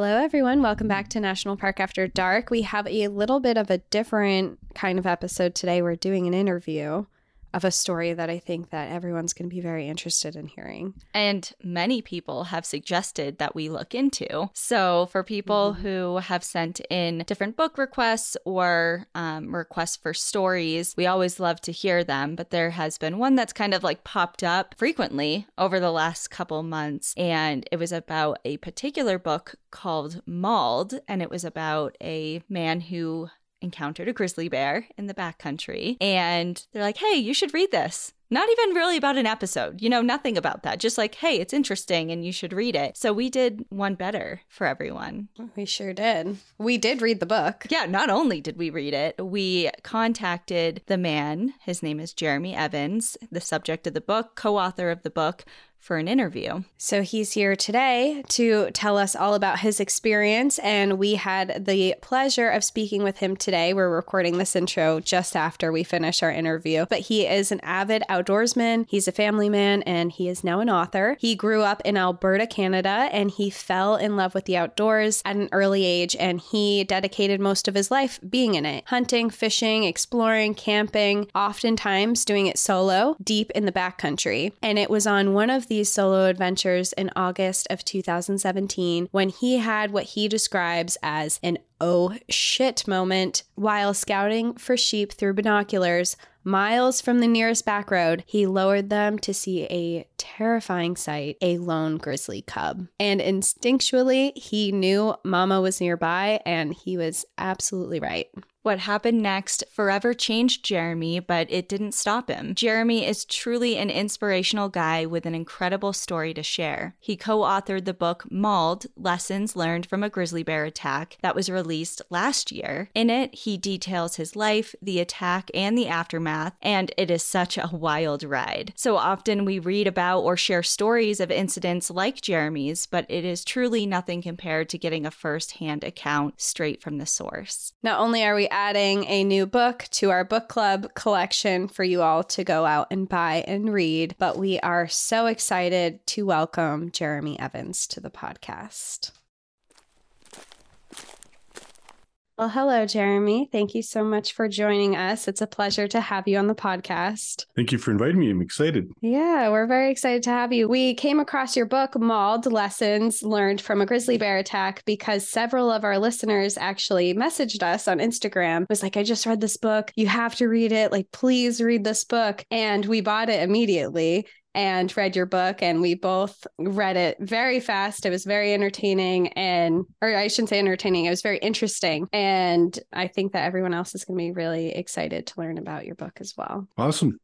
Hello, everyone. Welcome back to National Park After Dark. We have a little bit of a different kind of episode today. We're doing an interview of a story that I think that everyone's going to be very interested in hearing. And many people have suggested that we look into. So, for people mm-hmm. who have sent in different book requests or um, requests for stories, we always love to hear them. But there has been one that's kind of like popped up frequently over the last couple months. And it was about a particular book called Mauled. And it was about a man who encountered a grizzly bear in the backcountry and they're like, hey, you should read this. Not even really about an episode, you know, nothing about that. Just like, hey, it's interesting and you should read it. So we did one better for everyone. We sure did. We did read the book. Yeah, not only did we read it, we contacted the man. His name is Jeremy Evans, the subject of the book, co author of the book, for an interview. So he's here today to tell us all about his experience. And we had the pleasure of speaking with him today. We're recording this intro just after we finish our interview. But he is an avid outdoorsman, he's a family man, and he is now an author. He grew up in Alberta, Canada, and he fell in love with the outdoors at an early age. And he dedicated most of his life being in it hunting, fishing, exploring, camping, oftentimes doing it solo, deep in the backcountry. And it was on one of these solo adventures in August of 2017 when he had what he describes as an oh shit moment while scouting for sheep through binoculars. Miles from the nearest back road, he lowered them to see a terrifying sight a lone grizzly cub. And instinctually, he knew Mama was nearby, and he was absolutely right. What happened next forever changed Jeremy, but it didn't stop him. Jeremy is truly an inspirational guy with an incredible story to share. He co authored the book Mauled Lessons Learned from a Grizzly Bear Attack that was released last year. In it, he details his life, the attack, and the aftermath, and it is such a wild ride. So often we read about or share stories of incidents like Jeremy's, but it is truly nothing compared to getting a first hand account straight from the source. Not only are we adding a new book to our book club collection for you all to go out and buy and read. But we are so excited to welcome Jeremy Evans to the podcast. Well, hello, Jeremy. Thank you so much for joining us. It's a pleasure to have you on the podcast. Thank you for inviting me. I'm excited. Yeah, we're very excited to have you. We came across your book, Mauled Lessons Learned from a Grizzly Bear Attack, because several of our listeners actually messaged us on Instagram. It was like, I just read this book. You have to read it. Like, please read this book. And we bought it immediately and read your book and we both read it very fast. It was very entertaining and or i shouldn't say entertaining it was very interesting. And i think that everyone else is going to be really excited to learn about your book as well. Awesome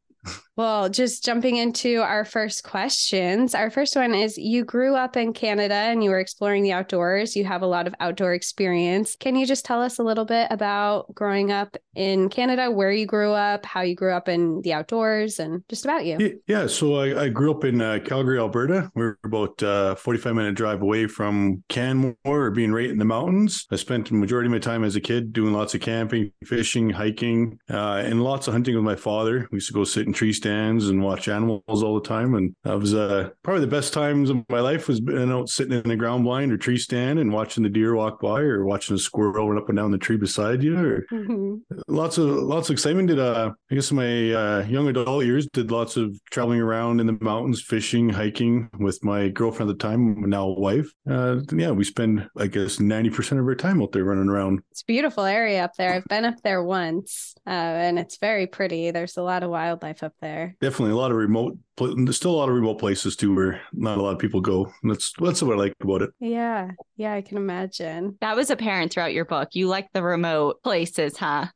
well, just jumping into our first questions. Our first one is you grew up in Canada and you were exploring the outdoors. You have a lot of outdoor experience. Can you just tell us a little bit about growing up in Canada, where you grew up, how you grew up in the outdoors, and just about you? Yeah. So I, I grew up in uh, Calgary, Alberta. We're about uh, 45 minute drive away from Canmore or being right in the mountains. I spent the majority of my time as a kid doing lots of camping, fishing, hiking, uh, and lots of hunting with my father. We used to go sit in tree stands and watch animals all the time. And that was uh, probably the best times of my life was being out sitting in a ground blind or tree stand and watching the deer walk by or watching a squirrel run up and down the tree beside you. Or mm-hmm. lots of lots of excitement. Did uh, I guess my uh, young adult years did lots of traveling around in the mountains, fishing, hiking with my girlfriend at the time, now wife. Uh, yeah, we spend I guess ninety percent of our time out there running around. It's a beautiful area up there. I've been up there once, uh, and it's very pretty. There's a lot of wildlife up there. Definitely a lot of remote there's still a lot of remote places too where not a lot of people go. That's that's what I like about it. Yeah, yeah, I can imagine. That was apparent throughout your book. You like the remote places, huh?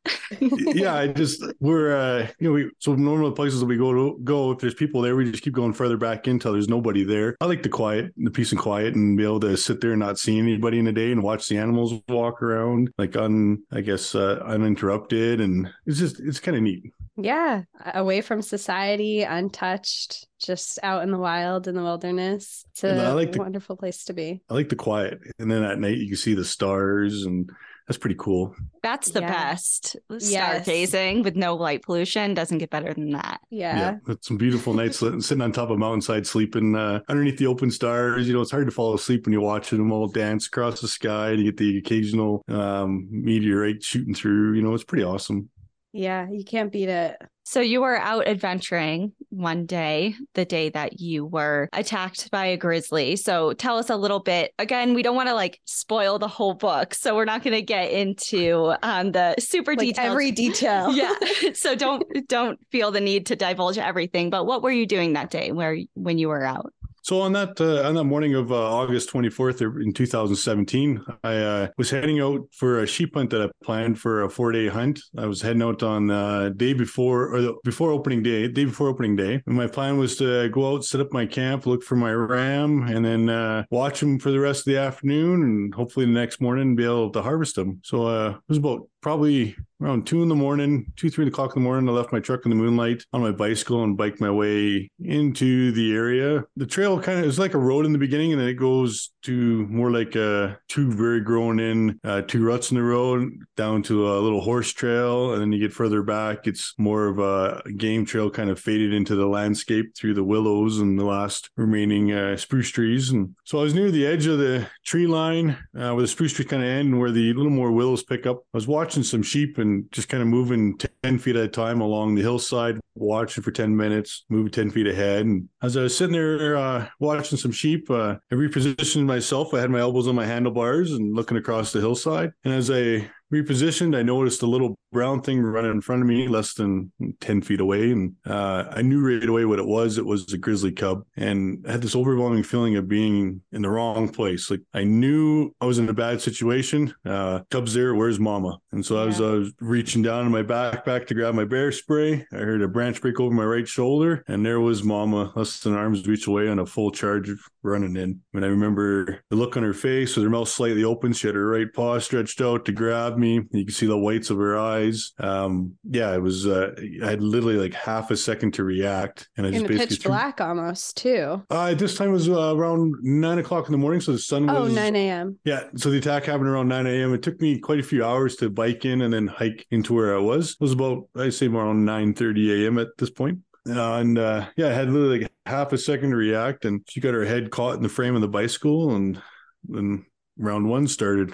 yeah, I just we're uh you know we so normal places that we go to go if there's people there, we just keep going further back until there's nobody there. I like the quiet, the peace and quiet, and be able to sit there and not see anybody in a day and watch the animals walk around like un I guess uh, uninterrupted, and it's just it's kind of neat. Yeah, away from society, untouched, just out in the wild in the wilderness. It's a like the, wonderful place to be. I like the quiet. And then at night you can see the stars and that's pretty cool. That's the Yeah. best. Yes. Stargazing with no light pollution doesn't get better than that. Yeah. it's some beautiful nights sitting on top of a mountainside, sleeping uh, underneath the open stars. You know, it's hard to fall asleep when you're watching them all dance across the sky. And you get the occasional um, meteorite shooting through. You know, it's pretty awesome. Yeah. You can't beat it. So you were out adventuring one day, the day that you were attacked by a grizzly. So tell us a little bit. Again, we don't want to like spoil the whole book, so we're not going to get into um, the super Like detailed. every detail. yeah. So don't don't feel the need to divulge everything. But what were you doing that day where when you were out? So on that uh, on that morning of uh, August 24th in 2017, I uh, was heading out for a sheep hunt that I planned for a four day hunt. I was heading out on uh, day before or the, before opening day, day before opening day. And my plan was to go out, set up my camp, look for my ram, and then uh, watch them for the rest of the afternoon, and hopefully the next morning be able to harvest them. So uh, it was about probably around two in the morning, two, three o'clock in the morning. I left my truck in the moonlight on my bicycle and biked my way into the area. The trail kind of is like a road in the beginning, and then it goes to more like uh, two very grown in, uh, two ruts in the road down to a little horse trail. And then you get further back, it's more of a game trail kind of faded into the landscape through the willows and the last remaining uh, spruce trees. And so I was near the edge of the tree line uh, where the spruce trees kind of end and where the little more willows pick up. I was watching some sheep and just kind of moving 10 feet at a time along the hillside, watching for 10 minutes, moving 10 feet ahead. And as I was sitting there uh, watching some sheep, uh, I repositioned myself. I had my elbows on my handlebars and looking across the hillside. And as I repositioned, I noticed a little brown thing running in front of me, less than 10 feet away. And uh, I knew right away what it was. It was a grizzly cub. And I had this overwhelming feeling of being in the wrong place. Like I knew I was in a bad situation. Uh, cub's there. Where's mama? And so I was, I was reaching down in my backpack to grab my bear spray. I heard a branch break over my right shoulder. And there was mama, less than arm's reach away on a full charge running in. And I remember the look on her face with her mouth slightly open. She had her right paw stretched out to grab me. You could see the whites of her eyes. Um, yeah, it was, uh, I had literally like half a second to react. And I just In the basically pitch threw- black almost too. Uh, this time was uh, around nine o'clock in the morning. So the sun was. Oh, 9 a.m. Yeah. So the attack happened around 9 a.m. It took me quite a few hours to bike in and then hike into where I was. It was about, I'd say around 9 30 a.m. at this point. And uh, yeah, I had literally like half a second to react. And she got her head caught in the frame of the bicycle. And then round one started.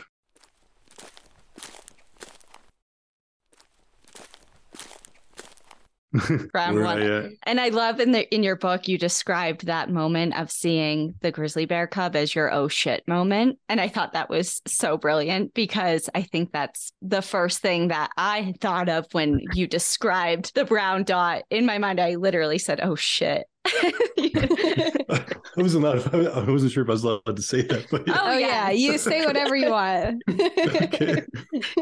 Round Where one. I, uh, And I love in the in your book you described that moment of seeing the grizzly bear cub as your oh shit moment. And I thought that was so brilliant because I think that's the first thing that I thought of when you described the brown dot. In my mind, I literally said, oh shit. I wasn't allowed, I wasn't sure if I was allowed to say that, but Oh, Oh, yeah. yeah. You say whatever you want. okay.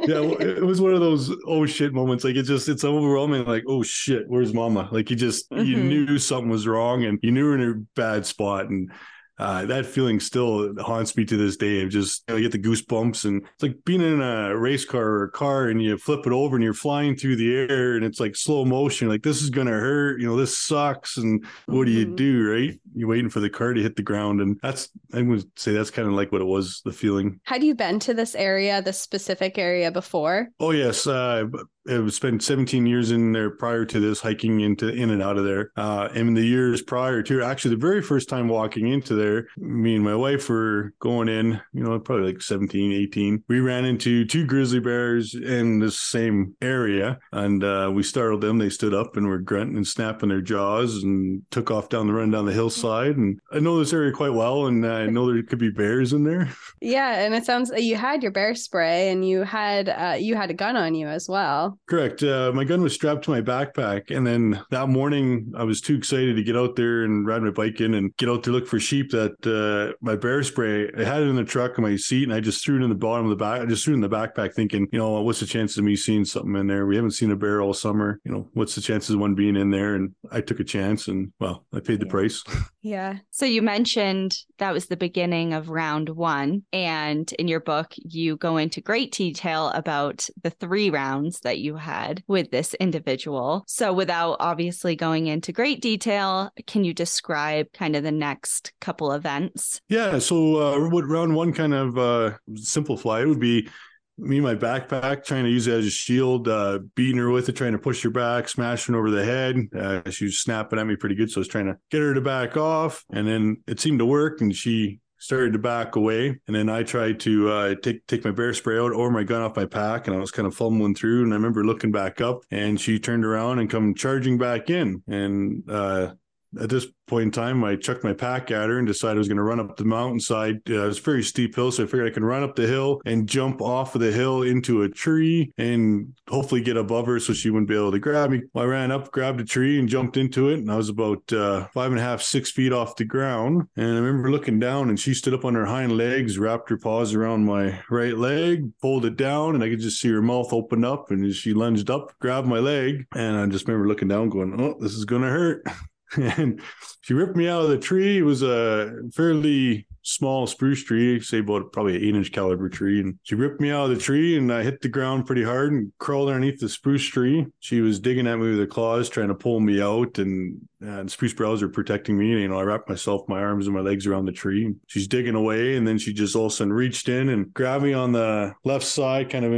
Yeah, well, it was one of those oh shit moments. Like it just it's overwhelming. Like oh shit, where's mama? Like you just you Mhm. knew something was wrong, and you knew you were in a bad spot, and uh, that feeling still haunts me to this day. Of just I get the goosebumps, and it's like being in a race car or a car, and you flip it over, and you're flying through the air, and it's like slow motion. Like this is gonna hurt. You know, this sucks. And what do you Mhm. do? Right? You're waiting for the car to hit the ground, and that's I would say that's kind of like what it was. The feeling. Had you been to this area, this specific area before? Oh yes, uh, I've spent 17 years in there prior to this, hiking into in and out of there. Uh, and the years prior to, actually, the very first time walking into there, me and my wife were going in. You know, probably like 17, 18. We ran into two grizzly bears in the same area, and uh, we startled them. They stood up and were grunting and snapping their jaws, and took off down the run down the hillside. And I know this area quite well, and I know there could be bears in there. Yeah, and it sounds like you had your bear spray and you had uh, you had a gun on you as well. Correct. Uh, my gun was strapped to my backpack, and then that morning I was too excited to get out there and ride my bike in and get out to look for sheep. That uh, my bear spray, I had it in the truck in my seat, and I just threw it in the bottom of the back. I just threw it in the backpack, thinking, you know, what's the chances of me seeing something in there? We haven't seen a bear all summer. You know, what's the chances of one being in there? And I took a chance, and well, I paid the Yeah. price. Yeah. So you mentioned that was the beginning of round one. And in your book, you go into great detail about the three rounds that you had with this individual. So without obviously going into great detail, can you describe kind of the next couple events? Yeah. So, uh, what round one kind of uh, simplify it would be me my backpack, trying to use it as a shield, uh, beating her with it, trying to push her back, smashing over the head. Uh, she was snapping at me pretty good, so I was trying to get her to back off, and then it seemed to work, and she started to back away. And then I tried to uh, take take my bear spray out or my gun off my pack, and I was kind of fumbling through. And I remember looking back up, and she turned around and come charging back in. And uh, at this point in time, I chucked my pack at her and decided I was going to run up the mountainside. Uh, it was a very steep hill, so I figured I could run up the hill and jump off of the hill into a tree and hopefully get above her so she wouldn't be able to grab me. I ran up, grabbed a tree, and jumped into it. And I was about uh, five and a half, six feet off the ground. And I remember looking down, and she stood up on her hind legs, wrapped her paws around my right leg, pulled it down, and I could just see her mouth open up. And she lunged up, grabbed my leg, and I just remember looking down, going, "Oh, this is going to hurt." and she ripped me out of the tree. It was a fairly small spruce tree, say about probably an eight inch caliber tree. And she ripped me out of the tree and I hit the ground pretty hard and crawled underneath the spruce tree. She was digging at me with her claws, trying to pull me out. And, and spruce boughs were protecting me. And, you know, I wrapped myself, my arms and my legs around the tree. She's digging away. And then she just all of a sudden reached in and grabbed me on the left side, kind of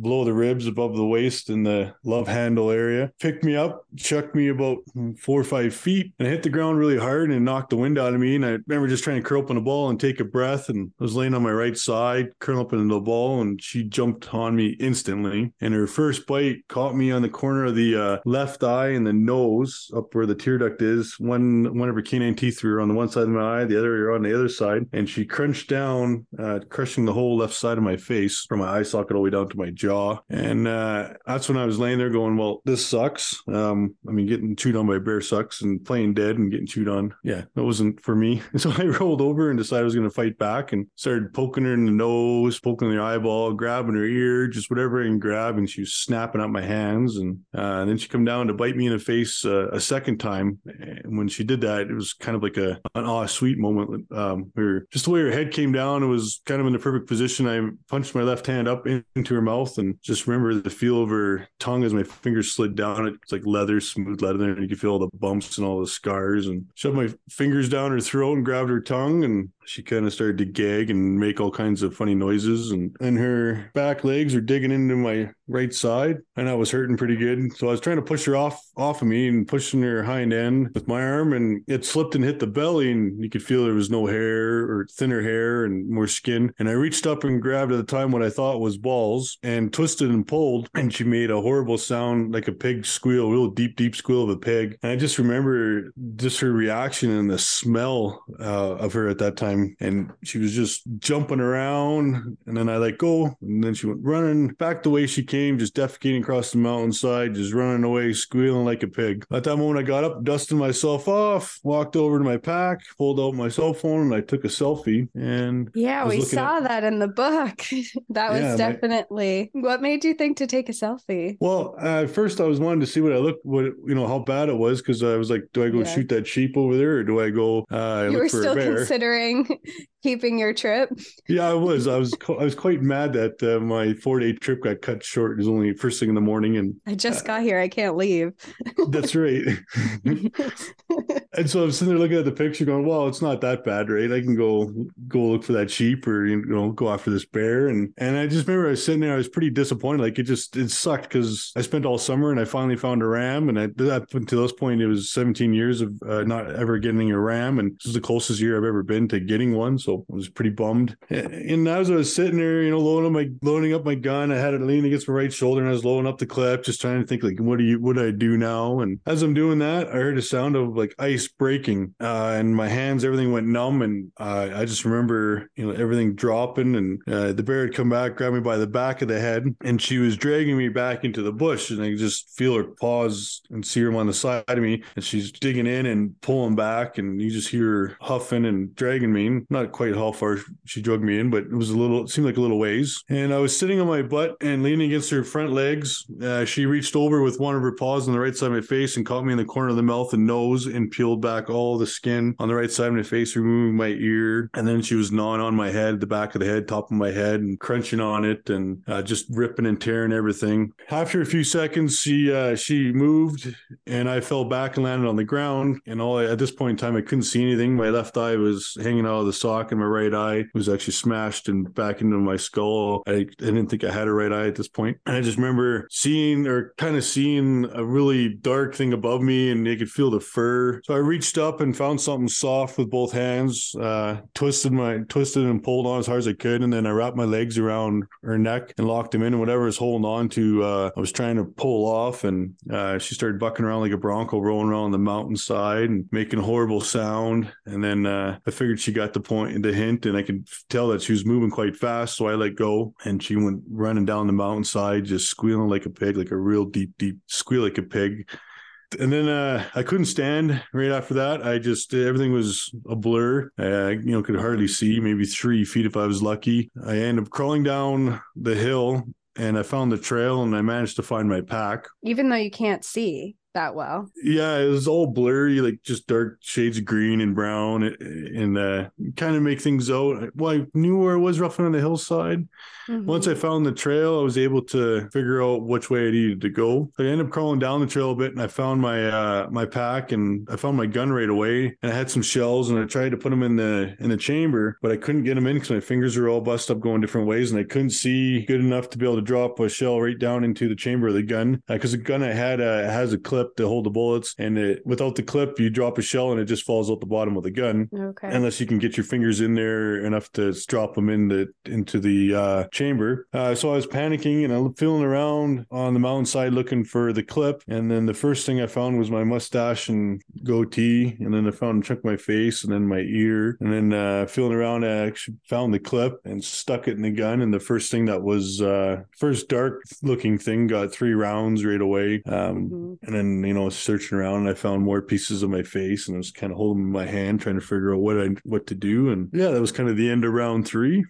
below the ribs, above the waist in the love handle area, picked me up, chucked me about four or five feet and I hit the ground really hard and knocked the wind out of me. And I remember just trying to curl up in a ball and take a breath. And I was laying on my right side, curling up in the ball, and she jumped on me instantly. And her first bite caught me on the corner of the uh, left eye and the nose, up where the tear duct is. One one of her canine teeth were on the one side of my eye, the other were on the other side. And she crunched down, uh, crushing the whole left side of my face from my eye socket all the way down to my jaw. And uh, that's when I was laying there going, "Well, this sucks." Um, I mean, getting chewed on by a bear sucks, and playing dead and getting chewed on. Yeah, that wasn't for me. So I rolled over and decided I was going to fight back and started poking her in the nose, poking her eyeball, grabbing her ear, just whatever I can grab. And she was snapping at my hands. And, uh, and then she come down to bite me in the face uh, a second time. And when she did that, it was kind of like a an aw sweet moment. Um, where just the way her head came down, it was kind of in the perfect position. I punched my left hand up into her mouth and just remember the feel of her tongue as my fingers slid down. It's like leather, smooth leather, and you could feel all the bumps and all the scars. And shoved my fingers down her throat and grabbed her tongue and she kind of started to gag and make all kinds of funny noises and and her back legs were digging into my right side and I was hurting pretty good. So I was trying to push her off off of me and pushing her hind end with my arm and it slipped and hit the belly and you could feel there was no hair or thinner hair and more skin. And I reached up and grabbed at the time what I thought was balls and twisted and pulled and she made a horrible sound like a pig squeal a real deep deep squeal of a pig. And I just remember just her reaction and the smell uh, of her at that time time. And she was just jumping around and then I let go and then she went running. Back the way she came, just defecating across the mountainside, just running away, squealing like a pig. At that moment I got up, dusted myself off, walked over to my pack, pulled out my cell phone and I took a selfie and Yeah, we saw at... that in the book. that was yeah, definitely my... what made you think to take a selfie? Well, uh, first I was wanting to see what I looked what you know how bad it was because I was like, do I go yeah. shoot that sheep over there or do I go uh, you were still considering keeping your trip? Yeah, I was. I was. I was quite mad that uh, my four day trip got cut short. It was only first thing in the morning, and I just uh, got here. I can't leave. that's right. and so I'm sitting there looking at the picture, going, "Well, it's not that bad, right? I can go go look for that sheep, or you know, go after this bear." And and I just remember I was sitting there. I was pretty disappointed. Like it just it sucked because I spent all summer and I finally found a ram, and I, up until this point, it was 17 years of uh, not ever getting a ram, and this is the closest year I've ever been to getting one. So I was pretty bummed. And as I was sitting there, you know, loading up my loading up my gun, I had it leaning against my right shoulder, and I was loading up the clip, just trying to think like, what do you, what do I do now? And as I'm doing that, I heard a sound of like ice breaking, uh, and my hands, everything went numb, and uh, I just remember, you know, everything dropping, and uh, the bear had come back, grabbed me by the back of the head, and she was dragging me back into the bush, and I could just feel her paws and see her on the side of me, and she's digging in and pulling back, and you just hear her huffing and dragging me, not quite how far she dragged me in, but it was a little, it seemed like a little ways. And I was sitting on my butt and leaning against her front legs. Uh, she reached over with one of her paws on the right side of my face and caught me in the corner of the mouth and nose and peeled peeled back all the skin on the right side of my face, removing my ear. And then she was gnawing on my head, the back of the head, top of my head, and crunching on it and uh, just ripping and tearing everything. After a few seconds, she uh, she moved and I fell back and landed on the ground. And all at this point in time, I couldn't see anything. My left eye was hanging out of the sock, and my right eye was actually smashed and back into my skull. I, I didn't think I had a right eye at this point. And I just remember seeing or kind of seeing a really dark thing above me, and you could feel the fur. So reached up and found something soft with both hands, uh, twisted my twisted and pulled on as hard as I could, and then I wrapped my legs around her neck and locked them in. And whatever I was holding on to, uh, I was trying to pull off, and uh, she started bucking around like a bronco, rolling around the mountainside and making horrible sound. And then uh, I figured she got the point, the hint, and I could tell that she was moving quite fast. So I let go, and she went running down the mountainside, just squealing like a pig, like a real deep, deep squeal like a pig. And then uh, I couldn't stand right after that. I just everything was a blur. I you know could hardly see, maybe three feet if I was lucky. I ended up crawling down the hill and I found the trail and I managed to find my pack. Even though you can't see that well. Yeah, it was all blurry, like just dark shades of green and brown, and uh, kind of make things out. Well, I knew where it was roughly on the hillside. Mm-hmm. Once I found the trail, I was able to figure out which way I needed to go. I ended up crawling down the trail a bit, and I found my uh, my pack, and I found my gun right away. And I had some shells, and I tried to put them in the in the chamber, but I couldn't get them in because my fingers were all busted up going different ways, and I couldn't see good enough to be able to drop a shell right down into the chamber of the gun because uh, the gun I had uh, has a clip to hold the bullets, and it, without the clip, you drop a shell and it just falls out the bottom of the gun. Okay. Unless you can get your fingers in there enough to drop them in the into the uh, chamber. Uh, so I was panicking and I'm feeling around on the mountainside looking for the clip, and then the first thing I found was my mustache and goatee, and then I found a chunk of my face, and then my ear, and then uh, feeling around, I actually found the clip and stuck it in the gun, and the first thing that was uh, first dark looking thing got three rounds right away, um, mm-hmm. and then you know searching around and I found more pieces of my face and I was kind of holding my hand trying to figure out what I what to do and yeah that was kind of the end of round 3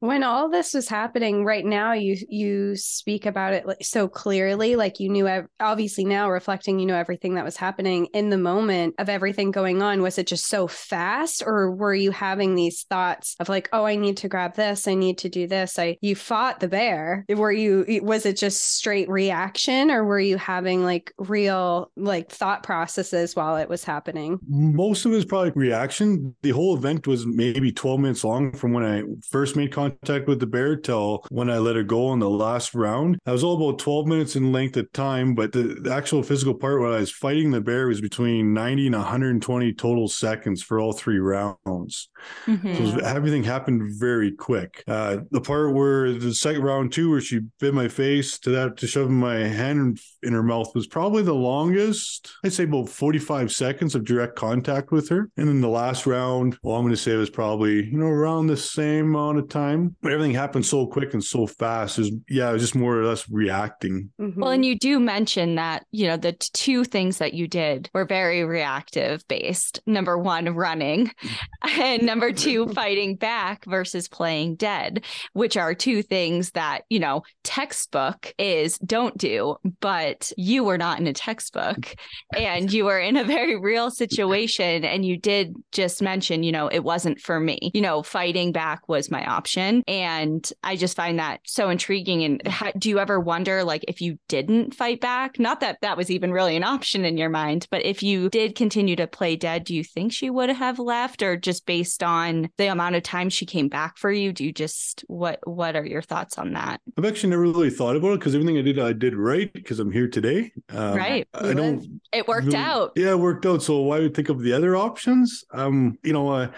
When all this was happening right now, you you speak about it so clearly, like you knew. Obviously, now reflecting, you know everything that was happening in the moment of everything going on. Was it just so fast, or were you having these thoughts of like, oh, I need to grab this, I need to do this? I you fought the bear. Were you? Was it just straight reaction, or were you having like real like thought processes while it was happening? Most of it was probably reaction. The whole event was maybe twelve minutes long from when I first made contact contact with the bear till when I let her go in the last round. I was all about 12 minutes in length of time, but the, the actual physical part when I was fighting the bear was between 90 and 120 total seconds for all three rounds. Mm-hmm. So everything happened very quick. Uh, the part where the second round two, where she bit my face to that to shove my hand in her mouth was probably the longest. I'd say about 45 seconds of direct contact with her. And then the last round, well, I'm going to say it was probably, you know, around the same amount of time. But everything happened so quick and so fast. Is yeah, it was just more or less reacting. Mm-hmm. Well, and you do mention that, you know, the two things that you did were very reactive based. Number one, running, and number two, fighting back versus playing dead, which are two things that, you know, textbook is don't do, but but you were not in a textbook and you were in a very real situation. And you did just mention, you know, it wasn't for me. You know, fighting back was my option. And I just find that so intriguing. And how, do you ever wonder, like, if you didn't fight back, not that that was even really an option in your mind, but if you did continue to play dead, do you think she would have left or just based on the amount of time she came back for you? Do you just, what, what are your thoughts on that? I've actually never really thought about it because everything I did, I did right because I'm here here today. Um, right. I don't. It worked really, out. Yeah, it worked out. So why would you think of the other options? Um, you know, uh,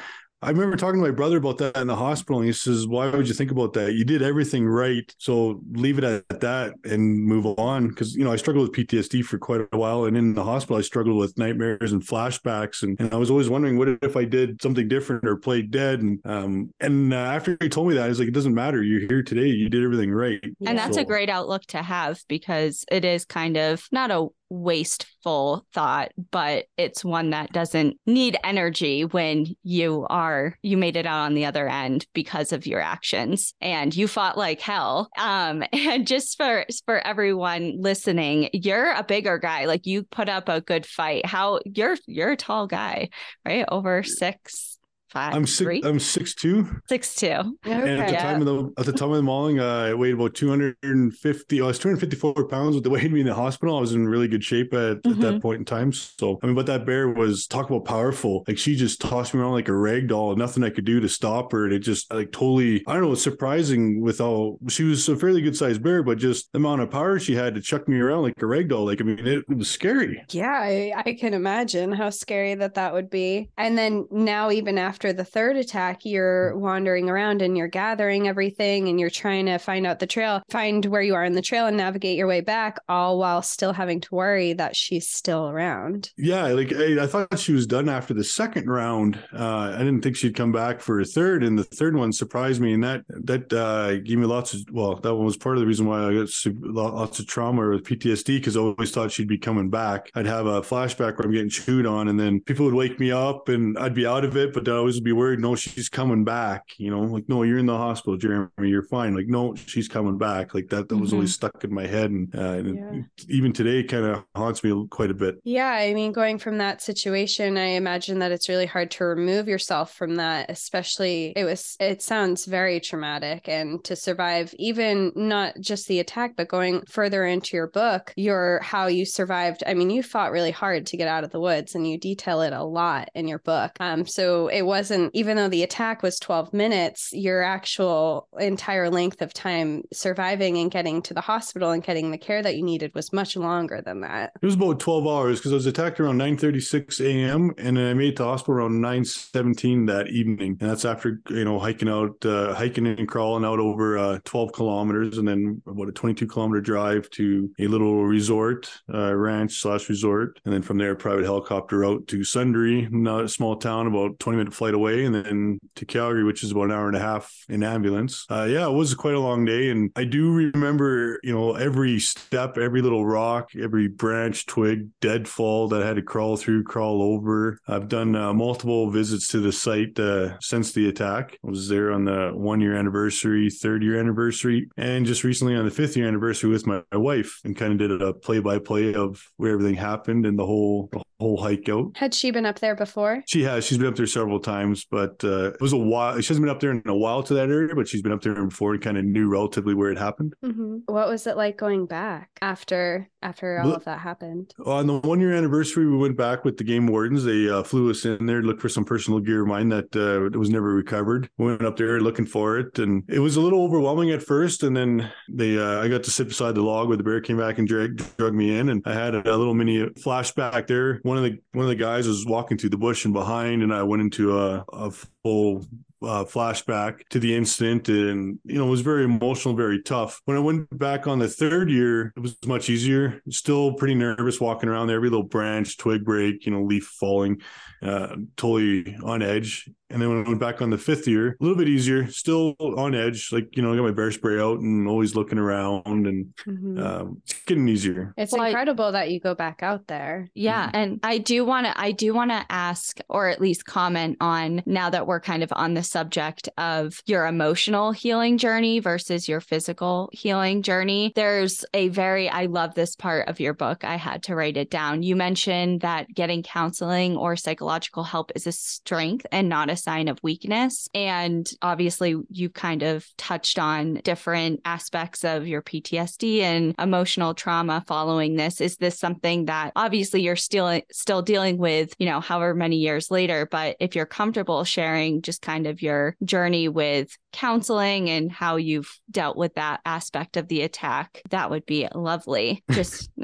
I remember talking to my brother about that in the hospital, and he says, "Why would you think about that? You did everything right, so leave it at that and move on." Because you know, I struggled with PTSD for quite a while, and in the hospital, I struggled with nightmares and flashbacks, and, and I was always wondering, what if I did something different or played dead? And um, and uh, after he told me that, I was like, "It doesn't matter. You're here today. You did everything right." And that's so, a great outlook to have because it is kind of not a wasteful thought, but it's one that doesn't need energy when you are you made it out on the other end because of your actions and you fought like hell. Um, and just for for everyone listening, you're a bigger guy. Like you put up a good fight. How you're you're a tall guy, right? Over six five. I'm six. three? I'm six two. six two. And at the Okay. time of the at the time of the mauling, uh, I weighed about 250. I was 254 pounds. With the weight me in the hospital, I was in really good shape at, at Mm-hmm. that point in time. So I mean, but that bear was talk about powerful. Like she just tossed me around like a rag doll. Nothing I could do to stop her. And it just like totally. I don't know. It's surprising with all she was a fairly good sized bear, but just the amount of power she had to chuck me around like a rag doll. Like I mean, it, it was scary. Yeah, I, I can imagine how scary that that would be. And then now, even after the third attack, you're wandering around and you're gathering everything and you're trying to find out the trail, find where you are in the trail and navigate your way back, all while still having to worry that she's still around. Yeah, like I, I thought she was done after the second round. Uh, I didn't think she'd come back for a third, and the third one surprised me, and that that uh, gave me lots of. Well, that one was part of the reason why I got lots of trauma with PTSD because I always thought she'd be coming back. I'd have a flashback where I'm getting chewed on, and then people would wake me up, and I'd be out of it, but I'd always be worried. No, she's coming back. You know, like no, you're in the hospital, Jeremy. You're fine. Like no, she's coming back. Like that. That was Mhm. always stuck in my head, and, uh, and Yeah. it, even today, kind of haunts me quite a bit. Yeah, I mean, going from that situation, I imagine that it's really hard to remove yourself from that, especially it was, it sounds very traumatic. And to survive, even not just the attack, but going further into your book, your how you survived. I mean, you fought really hard to get out of the woods and you detail it a lot in your book. Um, so it wasn't, even though the attack was 12 minutes, your actual entire length of time surviving and getting to the hospital and getting the care that you needed was much longer than that. It was about 12 hours because I was attacked around 9.36 a.m. and then I made it to hospital around 9.17 that evening. And that's after, you know, hiking out, uh, hiking and crawling out over uh, 12 kilometers and then about a 22 kilometer drive to a little resort, uh, ranch slash resort. And then from there, private helicopter out to Sundre not a small town, about 20 minute flight away. And then to Calgary, which is about an hour and a half in ambulance. Uh, yeah, it was quite a long day. And I do remember, you know, every step, every little rock, every branch, twig, deadfall that I had to crawl through, crawl over. I've done uh, multiple visits to the site uh, since the attack. I was there on the one year anniversary, third year anniversary, and just recently on the fifth year anniversary with my, my wife and kind of did a play by play of where everything happened and the whole, the whole hike out. Had she been up there before? She has. She's been up there several times, but uh, it was a while. She hasn't been up there in a while to that area, but she's been up there before and kind of knew relatively where it happened. Mm-hmm. What was it like going back after after all Well- of that happened? On the one year anniversary, we went back with the game wardens. They uh, flew us in there to look for some personal gear of mine that uh, was never recovered. We went up there looking for it, and it was a little overwhelming at first. And then they, uh, I got to sit beside the log where the bear came back and drag, drug me in, and I had a, little mini flashback there. One of the one of the guys was walking through the bush and behind, and I went into a, a full uh, flashback to the incident and you know it was very emotional very tough. When i went back on the third year it was much easier. Still pretty nervous walking around there every little branch twig break you know leaf falling uh, totally on edge and then when I went back on the fifth year, a little bit easier, still on edge. Like, you know, I got my bear spray out and always looking around and Mhm. um, it's getting easier. It's Well, I- incredible that you go back out there. Yeah, and I do want to I do want to ask or at least comment on now that we're kind of on the subject of your emotional healing journey versus your physical healing journey. There's a very I love this part of your book. I had to write it down. You mentioned that getting counseling or psychological help is a strength and not a sign of weakness. And obviously you kind of touched on different aspects of your PTSD and emotional trauma following this. Is this something that obviously you're still still dealing with, you know, however many years later, but if you're comfortable sharing just kind of your journey with counseling and how you've dealt with that aspect of the attack, that would be lovely. Just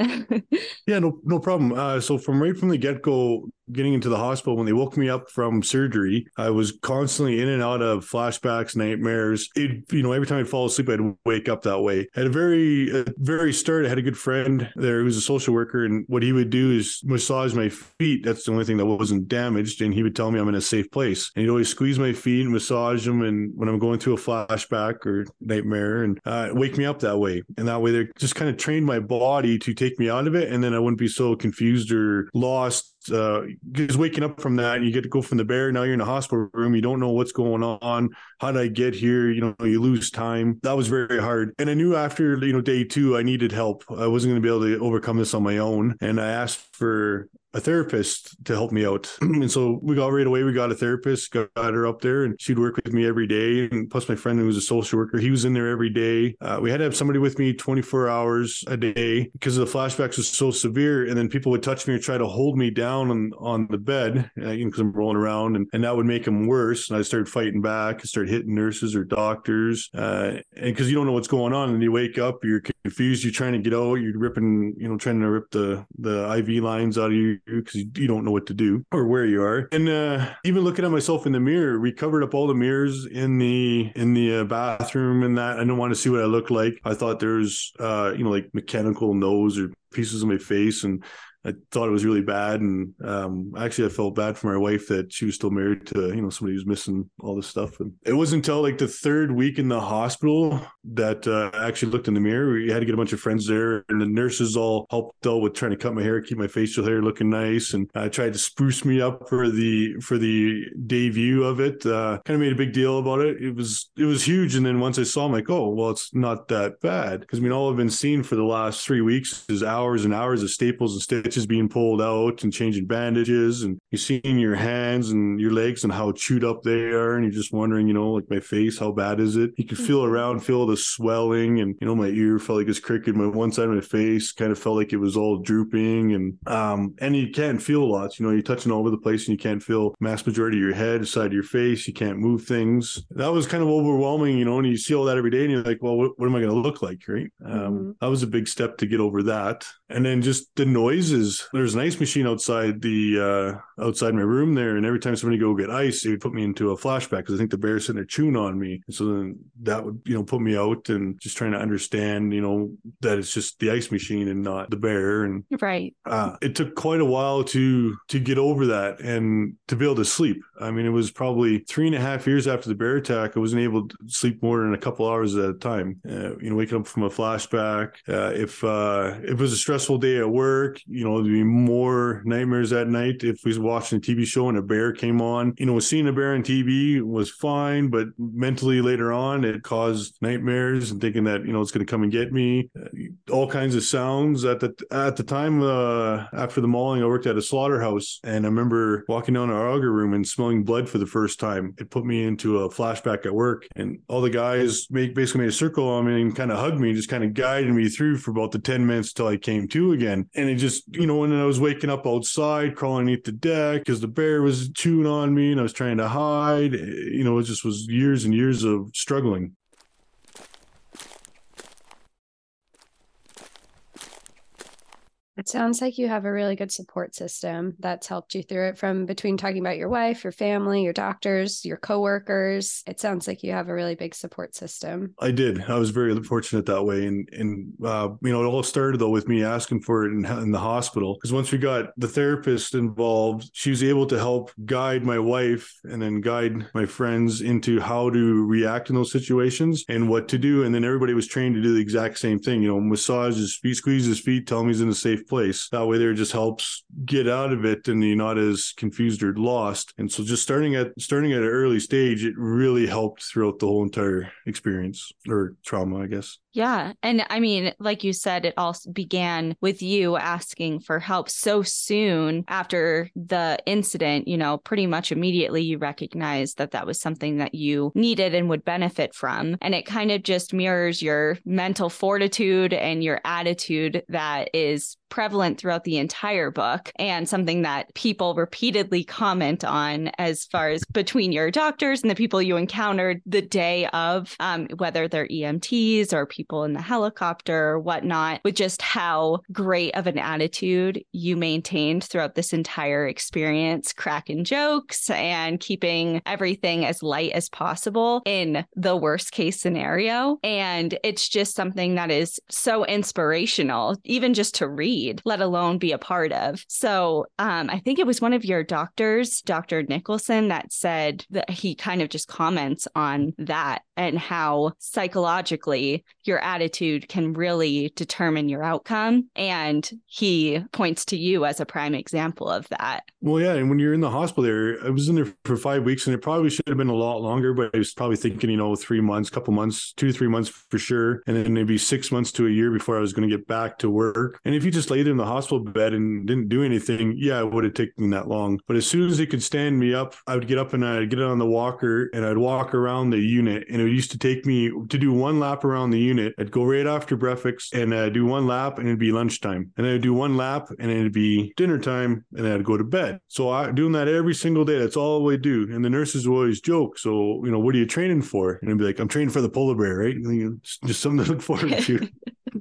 Yeah, no, no problem. Uh, so from right from the get go, getting into the hospital, when they woke me up from surgery, I was constantly in and out of flashbacks, nightmares. It, you know, every time I'd fall asleep, I'd wake up that way. At a very, a very start, I had a good friend there who was a social worker, and what he would do is massage my feet. That's the only thing that wasn't damaged, and he would tell me I'm in a safe place. And he'd always squeeze my feet and massage them, and when I'm going through a flashback or nightmare, and uh, wake me up that way. And that way, they just kind of trained my body to take me out of it, and then I wouldn't be so confused or lost uh, just waking up from that, you get to go from the bear. Now you're in a hospital room. You don't know what's going on. How did I get here? You know, you lose time. That was very hard. And I knew after, you know, day two, I needed help. I wasn't going to be able to overcome this on my own. And I asked for a therapist to help me out. and so we got right away. We got a therapist, got her up there, and she'd work with me every day. And plus, my friend who was a social worker, he was in there every day. Uh, we had to have somebody with me 24 hours a day because the flashbacks was so severe. And then people would touch me or try to hold me down on, on the bed because uh, I'm rolling around, and, and that would make them worse. And I started fighting back, I started hitting nurses or doctors. Uh, and because you don't know what's going on, and you wake up, you're confused, you're trying to get out, you're ripping, you know, trying to rip the, the IV lines out of you because you don't know what to do or where you are. And uh, even looking at myself in the mirror, we covered up all the mirrors in the in the uh, bathroom and that. I didn't want to see what I looked like. I thought there's uh, you know like mechanical nose or pieces of my face and I thought it was really bad, and um, actually, I felt bad for my wife that she was still married to you know somebody who's missing all this stuff. And it wasn't until like the third week in the hospital that uh, I actually looked in the mirror. We had to get a bunch of friends there, and the nurses all helped out with trying to cut my hair, keep my facial hair looking nice, and I uh, tried to spruce me up for the for the debut of it. Uh, kind of made a big deal about it. It was it was huge, and then once I saw, I'm like, oh well, it's not that bad because I mean, all I've been seeing for the last three weeks is hours and hours of staples and stitches stitches being pulled out and changing bandages and you're seeing your hands and your legs and how chewed up they are and you're just wondering you know like my face how bad is it? You can feel mm-hmm. around feel the swelling and you know my ear felt like it's crooked. My one side of my face kind of felt like it was all drooping and um and you can't feel a lot you know you're touching all over the place and you can't feel mass majority of your head side of your face. You can't move things. That was kind of overwhelming you know and you see all that every day and you're like well what, what am i going to look like right? Um mm-hmm. that was a big step to get over that. And then just the there's an ice machine outside the uh, outside my room there, and every time somebody go get ice, they would put me into a flashback because I think the bear's sitting there chewing on me. And so then that would you know put me out and just trying to understand you know that it's just the ice machine and not the bear. And right, uh, it took quite a while to to get over that and to be able to sleep. I mean, it was probably three and a half years after the bear attack. I wasn't able to sleep more than a couple hours at a time. Uh, you know, waking up from a flashback. Uh, if uh, if it was a stressful day at work, you know, there'd be more nightmares at night. If we was watching a TV show and a bear came on, you know, seeing a bear on TV was fine, but mentally later on, it caused nightmares and thinking that you know it's going to come and get me. Uh, all kinds of sounds at the at the time uh, after the mauling, I worked at a slaughterhouse, and I remember walking down our auger room and smelling blood for the first time. It put me into a flashback at work, and all the guys make basically made a circle on me and kind of hugged me, and just kind of guided me through for about the ten minutes till I came to again. And it just you know, when I was waking up outside, crawling underneath the deck because the bear was chewing on me and I was trying to hide. Eh, you know, it just was years and years of struggling. It sounds like you have a really good support system that's helped you through it from between talking about your wife, your family, your doctors, your coworkers. It sounds like you have a really big support system. I did. I was very fortunate that way. And, and uh, you know, it all started though with me asking for it in, in the hospital. Because once we got the therapist involved, she was able to help guide my wife and then guide my friends into how to react in those situations and what to do. And then everybody was trained to do the exact same thing, you know, massage his feet, squeeze his feet, tell him he's in a safe place. That way there just helps get out of it and you're not as confused or lost. And so just starting at starting at an early stage, it really helped throughout the whole entire experience or trauma, I guess. Yeah. And I mean, like you said, it all began with you asking for help so soon after the incident, you know, pretty much immediately you recognized that that was something that you needed and would benefit from. And it kind of just mirrors your mental fortitude and your attitude that is prevalent throughout the entire book and something that people repeatedly comment on as far as between your doctors and the people you encountered the day of, um, whether they're EMTs or people in the helicopter or whatnot, with just how great of an attitude you maintained throughout this entire experience, cracking jokes and keeping everything as light as possible in the worst case scenario. And it's just something that is so inspirational, even just to read, let alone be a part of. So um, I think it was one of your doctors, Dr. Nicholson, that said that he kind of just comments on that and how psychologically your attitude can really determine your outcome. And he points to you as a prime example of that. Well, yeah. And when you're in the hospital there, I was in there for five weeks and it probably should have been a lot longer, but I was probably thinking, you know, three months, couple months, two three months for sure. And then maybe six months to a year before I was going to get back to work. And if you just laid in the hospital bed and didn't do anything, yeah, it would have taken that long. But as soon as they could stand me up, I would get up and I'd get on the walker and I'd walk around the unit. And it used to take me to do one lap around the unit. I'd go right after breakfast and I'd do one lap and it'd be lunchtime. And then I'd do one lap and it'd be dinner time and I'd go to bed. So I doing that every single day. That's all we do. And the nurses would always joke. So, you know, what are you training for? And I'd be like, I'm training for the polar bear, right? just something to look forward to.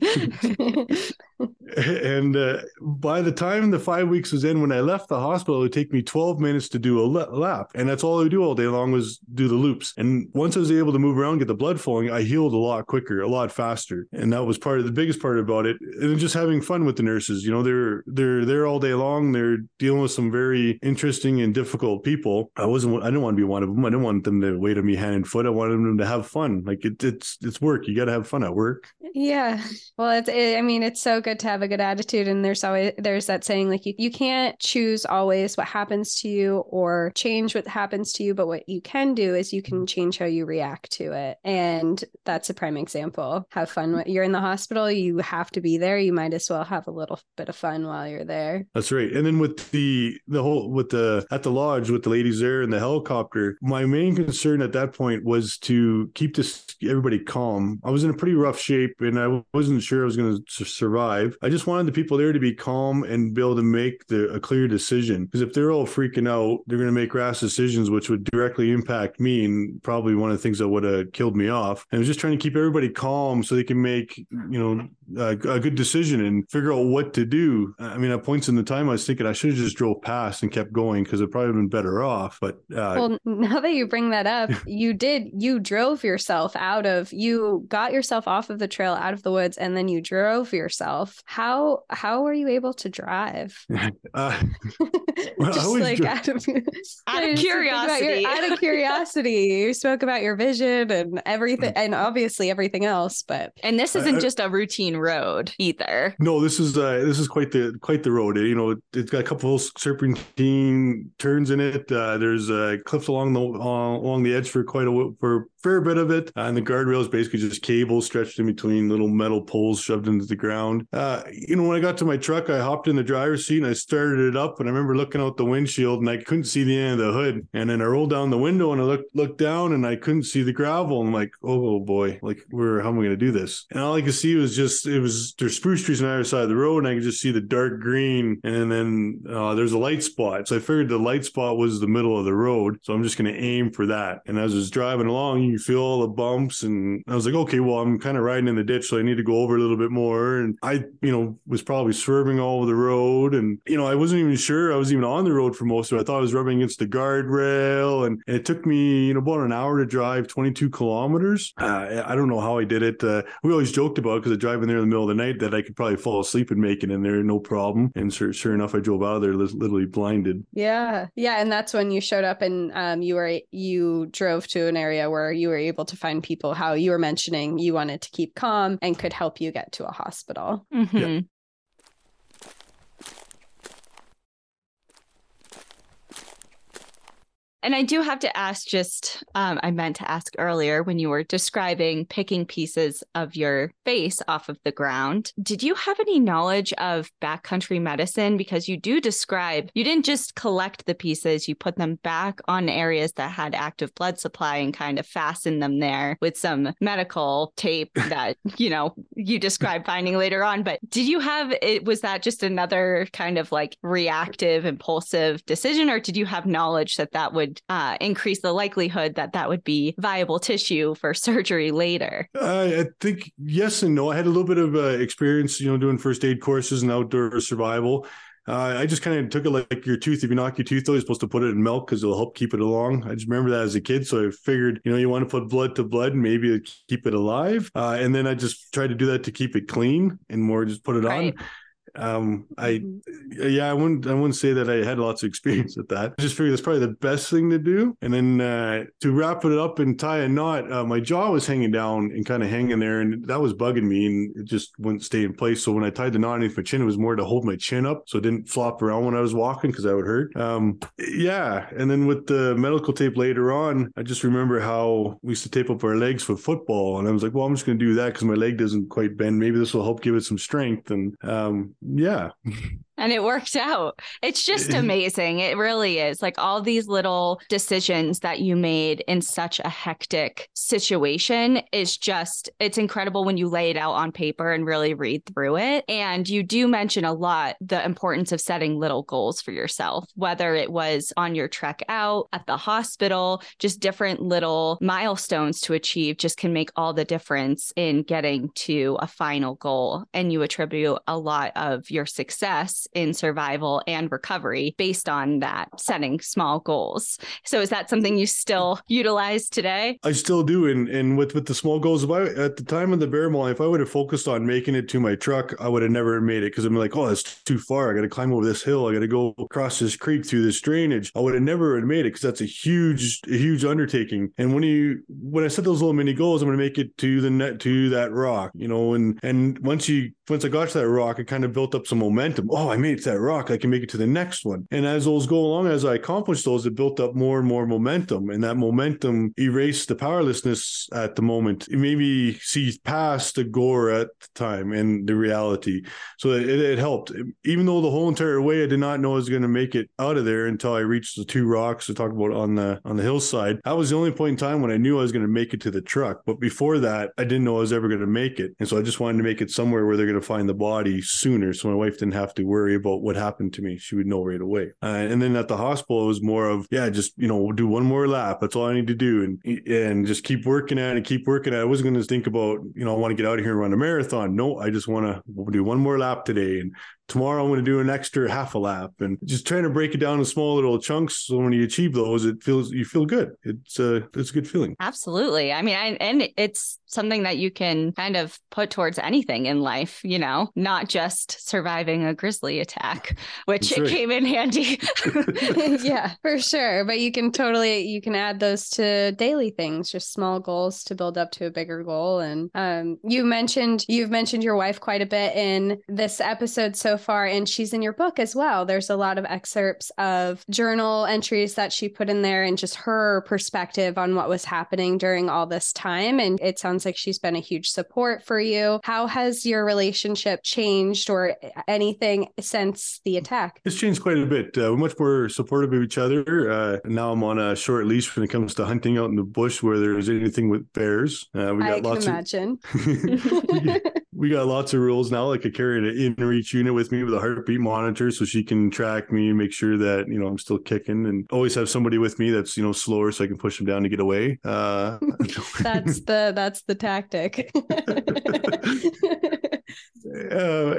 and uh, by the time the five weeks was in, when I left the hospital, it would take me 12 minutes to do a lap. And that's all I would do all day long was do the loops. And once I was able to move around, get the blood flowing, I healed a lot quicker, a lot faster. And that was part of the biggest part about it. And just having fun with the nurses. You know, they're they're there all day long. They're dealing with some very interesting and difficult people. I wasn't I didn't want to be one of them. I didn't want them to wait on me hand and foot. I wanted them to have fun. Like it, it's it's work. You got to have fun at work. Yeah. Well, it's it, I mean, it's so good to have a good attitude and there's always there's that saying like you, you can't choose always what happens to you or change what happens to you, but what you can do is you can mm-hmm. change how you react to it. And that's a prime example. Have fun. Mm-hmm. You're in the hospital, you have to be there. You might as well have a little bit of fun while you're there. That's right. And then with the the whole with the at the lodge with the ladies there and the helicopter, my main concern at that point was to keep this everybody calm. I was in a pretty rough shape and I wasn't sure I was going to survive. I just wanted the people there to be calm and be able to make the, a clear decision. Because if they're all freaking out, they're going to make rash decisions, which would directly impact me and probably one of the things that would have killed me off. And I was just trying to keep everybody calm so they can make, you know, a, a, good decision and figure out what to do. I mean, at points in the time, I was thinking I should have just drove past and kept going because it probably been better off. But uh, well, now that you bring that up, you did you drove yourself out of you got yourself off of the trail out of the woods and then you drove yourself. How how were you able to drive? Uh, well, just like dro- out of, out of curiosity. Your, out of curiosity, you spoke about your vision and everything, mm. and obviously everything else. But and this isn't uh, just a routine road either. No, this is uh, this is quite the quite the road. You know, it's got a couple of serpentine turns in it. Uh, there's uh, cliffs along the uh, along the edge for quite a for fair bit of it, uh, and the guardrail is basically just cables stretched in between little metal poles shoved into the ground. Uh, you know, when I got to my truck, I hopped in the driver's seat and I started it up, and I remember looking out the windshield and I couldn't see the end of the hood, and then I rolled down the window and I looked looked down and I couldn't see the gravel. I'm like, oh boy, like where how am I going to do this? And all I could see was just it was there's spruce trees on either side of the road, and I could just see the dark green, and then uh, there's a light spot. So I figured the light spot was the middle of the road, so I'm just going to aim for that. And as I was driving along, you feel all the bumps, and I was like, okay, well, I'm kind of riding in the ditch, so I need to go over a little bit more. And I, you know, was probably swerving all over the road, and you know, I wasn't even sure I was even on the road for most of it. I thought I was rubbing against the guardrail, and, and it took me, you know, about an hour to drive 22 kilometers. Uh, I don't know how I did it. Uh, we always joked about because I drive in there in the middle of the night that I could probably fall asleep and make it in there, no problem. And sure, sure enough, I drove out of there literally blinded. Yeah, yeah, and that's when you showed up and um, you were you drove to an area where you were able to find people. How you were mentioning you wanted to keep calm and could help you get to a hospital. Mm-hmm. Yeah. And I do have to ask just, um, I meant to ask earlier when you were describing picking pieces of your face off of the ground. Did you have any knowledge of backcountry medicine? Because you do describe, you didn't just collect the pieces, you put them back on areas that had active blood supply and kind of fasten them there with some medical tape that, you know, you described finding later on. But did you have it? Was that just another kind of like reactive, impulsive decision, or did you have knowledge that that would uh, increase the likelihood that that would be viable tissue for surgery later? I think yes and no. I had a little bit of uh, experience, you know, doing first aid courses and outdoor survival. Uh, I just kind of took it like your tooth. If you knock your tooth out, you're supposed to put it in milk because it'll help keep it along. I just remember that as a kid. So I figured, you know, you want to put blood to blood and maybe keep it alive. Uh, and then I just tried to do that to keep it clean and more just put it right. on um i mm-hmm. yeah i wouldn't i wouldn't say that i had lots of experience with that. I just figured that's probably the best thing to do. And then uh to wrap it up and tie a knot uh, my jaw was hanging down and kind of hanging there and that was bugging me and it just wouldn't stay in place. So when i tied the knot underneath my chin it was more to hold my chin up so it didn't flop around when i was walking because that would hurt. Um yeah and then with the medical tape later on i just remember how we used to tape up our legs for football and i was like well i'm just going to do that because my leg doesn't quite bend. Maybe this will help give it some strength. And um yeah and it worked out. It's just amazing. It really is. Like all these little decisions that you made in such a hectic situation is just, it's incredible when you lay it out on paper and really read through it. And you do mention a lot the importance of setting little goals for yourself, whether it was on your trek out, at the hospital, just different little milestones to achieve just can make all the difference in getting to a final goal. And you attribute a lot of your success in survival and recovery based on that setting small goals. So is that something you still utilize today? I still do. And and with with the small goals, if I at the time of the bear maul, if I would have focused on making it to my truck, I would have never made it because I'm like, oh, that's too far. I got to climb over this hill. I got to go across this creek through this drainage. I would have never made it because that's a huge, a huge undertaking. And when you when I set those little mini goals, I'm going to make it to the net to that rock, you know. And and once you once I got to that rock, it kind of built up some momentum. Oh, I made it to that rock. I can make it to the next one. And as those go along, as I accomplished those, it built up more and more momentum. And that momentum erased the powerlessness at the moment. It made me see past the gore at the time and the reality. So it, it helped. Even though the whole entire way I did not know I was going to make it out of there until I reached the two rocks to talk about on the on the hillside. That was the only point in time when I knew I was going to make it to the truck. But before that, I didn't know I was ever going to make it. And so I just wanted to make it somewhere where they're going to find the body sooner. So my wife didn't have to worry about what happened to me. She would know right away. Uh, and then at the hospital, it was more of, yeah, just, you know, do one more lap. That's all I need to do. And, and just keep working at it, keep working at it. I wasn't going to think about, you know, I want to get out of here and run a marathon. No, I just want to do one more lap today and tomorrow I'm going to do an extra half a lap and just trying to break it down in small little chunks. So when you achieve those, it feels, you feel good. It's a, uh, it's a good feeling. Absolutely. I mean, I, and it's something that you can kind of put towards anything in life, you know, not just surviving a grizzly attack, which right. came in handy. yeah, for sure. But you can totally, you can add those to daily things, just small goals to build up to a bigger goal. And um, you mentioned, you've mentioned your wife quite a bit in this episode so far, and she's in your book as well. There's a lot of excerpts of journal entries that she put in there and just her perspective on what was happening during all this time. And it sounds like she's been a huge support for you. How has your relationship changed or anything since the attack? It's changed quite a bit. Uh, we're much more supportive of each other. Uh, now I'm on a short leash when it comes to hunting out in the bush where there's anything with bears. Uh, we got I lots can imagine. Of... we got lots of rules now. Like I carry an InReach unit with me with a heartbeat monitor, so she can track me and make sure that you know I'm still kicking, and always have somebody with me that's you know slower, so I can push them down to get away. Uh, that's the that's the tactic. uh,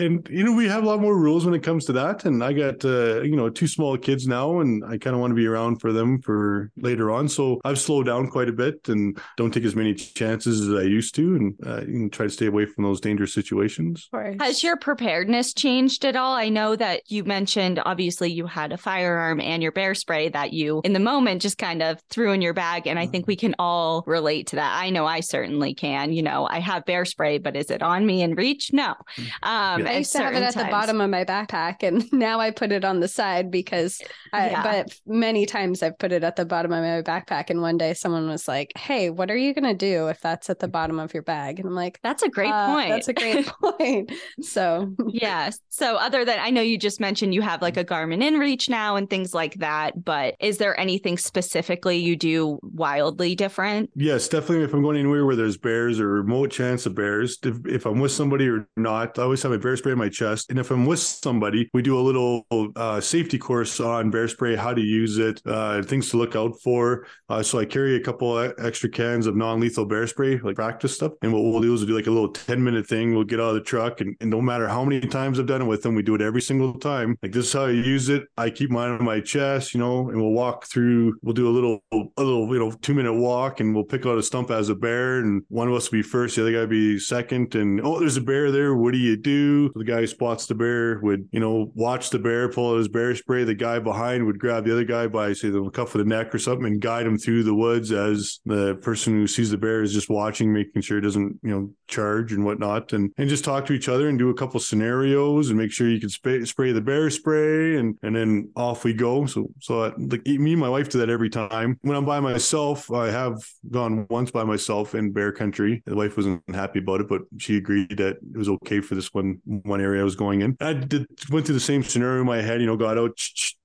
and you know we have a lot more rules when it comes to that and i got uh, you know two small kids now and i kind of want to be around for them for later on so i've slowed down quite a bit and don't take as many chances as i used to and uh, you know, try to stay away from those dangerous situations. Has your preparedness changed at all? I know that you mentioned obviously you had a firearm and your bear spray that you in the moment just kind of threw in your bag and i think we can all relate to that. I know i certainly can you know i have bear spray but is it on me in reach? No. Um, I used to have it at times. the bottom of my backpack, and now I put it on the side because, I, yeah. but many times I've put it at the bottom of my backpack. And one day someone was like, "Hey, what are you gonna do if that's at the bottom of your bag?" And I'm like, "That's a great uh, point. That's a great point." So yeah. So other than I know you just mentioned you have like a Garmin InReach now and things like that, but is there anything specifically you do wildly different? Yes, definitely. If I'm going anywhere where there's bears or remote chance of bears, if, if I'm with somebody or not, I always have a bear spray my chest. And if I'm with somebody, we do a little uh, safety course on bear spray, how to use it, uh, things to look out for. Uh, so I carry a couple extra cans of non-lethal bear spray, like practice stuff. And what we'll do is we'll do like a little 10 minute thing. We'll get out of the truck and, and no matter how many times I've done it with them, we do it every single time. Like this is how I use it. I keep mine on my chest, you know, and we'll walk through, we'll do a little, a little, you know, two minute walk and we'll pick out a stump as a bear and one of us will be first, the other guy will be second. And oh, there's a bear there. What do you do? The guy who spots the bear would, you know, watch the bear, pull out his bear spray. The guy behind would grab the other guy by say the cuff of the neck or something and guide him through the woods as the person who sees the bear is just watching, making sure it doesn't, you know, charge and whatnot. And and just talk to each other and do a couple scenarios and make sure you can spray, spray the bear spray and and then off we go. So so I, like me and my wife do that every time. When I'm by myself, I have gone once by myself in bear country. The wife wasn't happy about it, but she agreed that it was okay for this one one area I was going in. I did went through the same scenario in my head. You know, got out,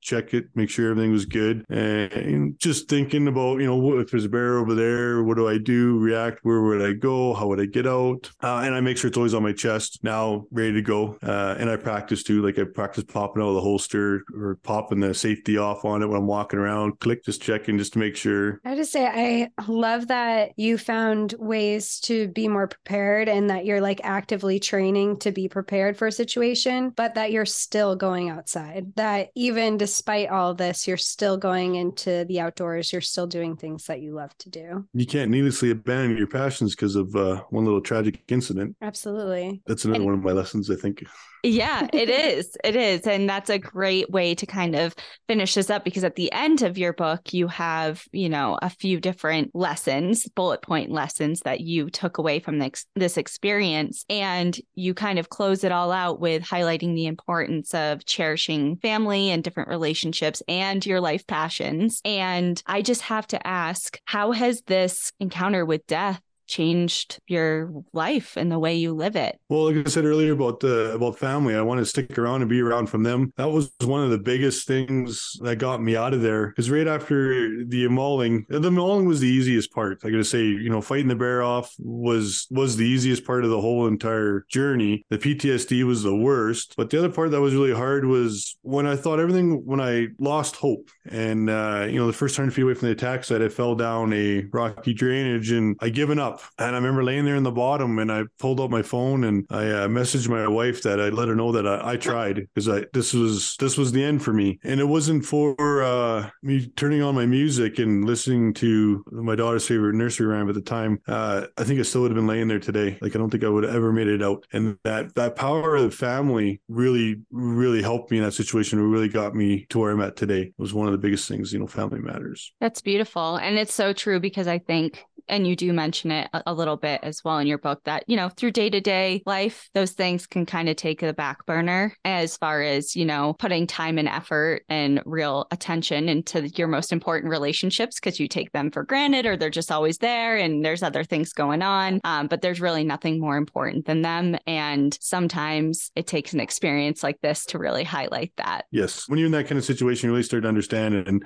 check it, make sure everything was good, and just thinking about you know if there's a bear over there, what do I do? React? Where would I go? How would I get out? Uh, and I make sure it's always on my chest now, ready to go. Uh, and I practice too, like I practice popping out of the holster or popping the safety off on it when I'm walking around. Click, just checking just to make sure. I just say I love that you found ways to be more prepared and that you're like actively training to be prepared for a situation, but that you're still going outside. That even despite all this, you're still going into the outdoors. You're still doing things that you love to do. You can't needlessly abandon your passions because of uh, one little tragic incident. Absolutely. That's another and- one of my lessons, I think. Yeah, it is. It is. And that's a great way to kind of finish this up because at the end of your book, you have, you know, a few different lessons, bullet point lessons that you took away from this, this experience. And you kind of close it all out with highlighting the importance of cherishing family and different relationships and your life passions. And I just have to ask, how has this encounter with death changed your life and the way you live it? Well, like I said earlier about the about family, I want to stick around and be around from them. That was one of the biggest things that got me out of there. Because right after the mauling, the mauling was the easiest part. I got to say, you know, fighting the bear off was was the easiest part of the whole entire journey. The PTSD was the worst, but the other part that was really hard was when I thought everything. When I lost hope, and uh, you know, the first hundred feet away from the attack site, I fell down a rocky drainage, and I given up. And I remember laying there in the bottom, and I pulled out my phone and I uh, messaged my wife that I let her know that I, I tried because I this was this was the end for me, and it wasn't for uh, me turning on my music and listening to my daughter's favorite nursery rhyme at the time. Uh, I think I still would have been laying there today. Like I don't think I would have ever made it out. And that that power of the family really really helped me in that situation. It really got me to where I'm at today. It was one of the biggest things. You know, family matters. That's beautiful, and it's so true because I think and you do mention it a, little bit as well in your book that you know through day-to-day life those things can kind of take the back burner as far as you know putting time and effort and real attention into your most important relationships because you take them for granted or they're just always there and there's other things going on. Um, but there's really nothing more important than them. And sometimes it takes an experience like this to really highlight that. Yes. When you're in that kind of situation you really start to understand and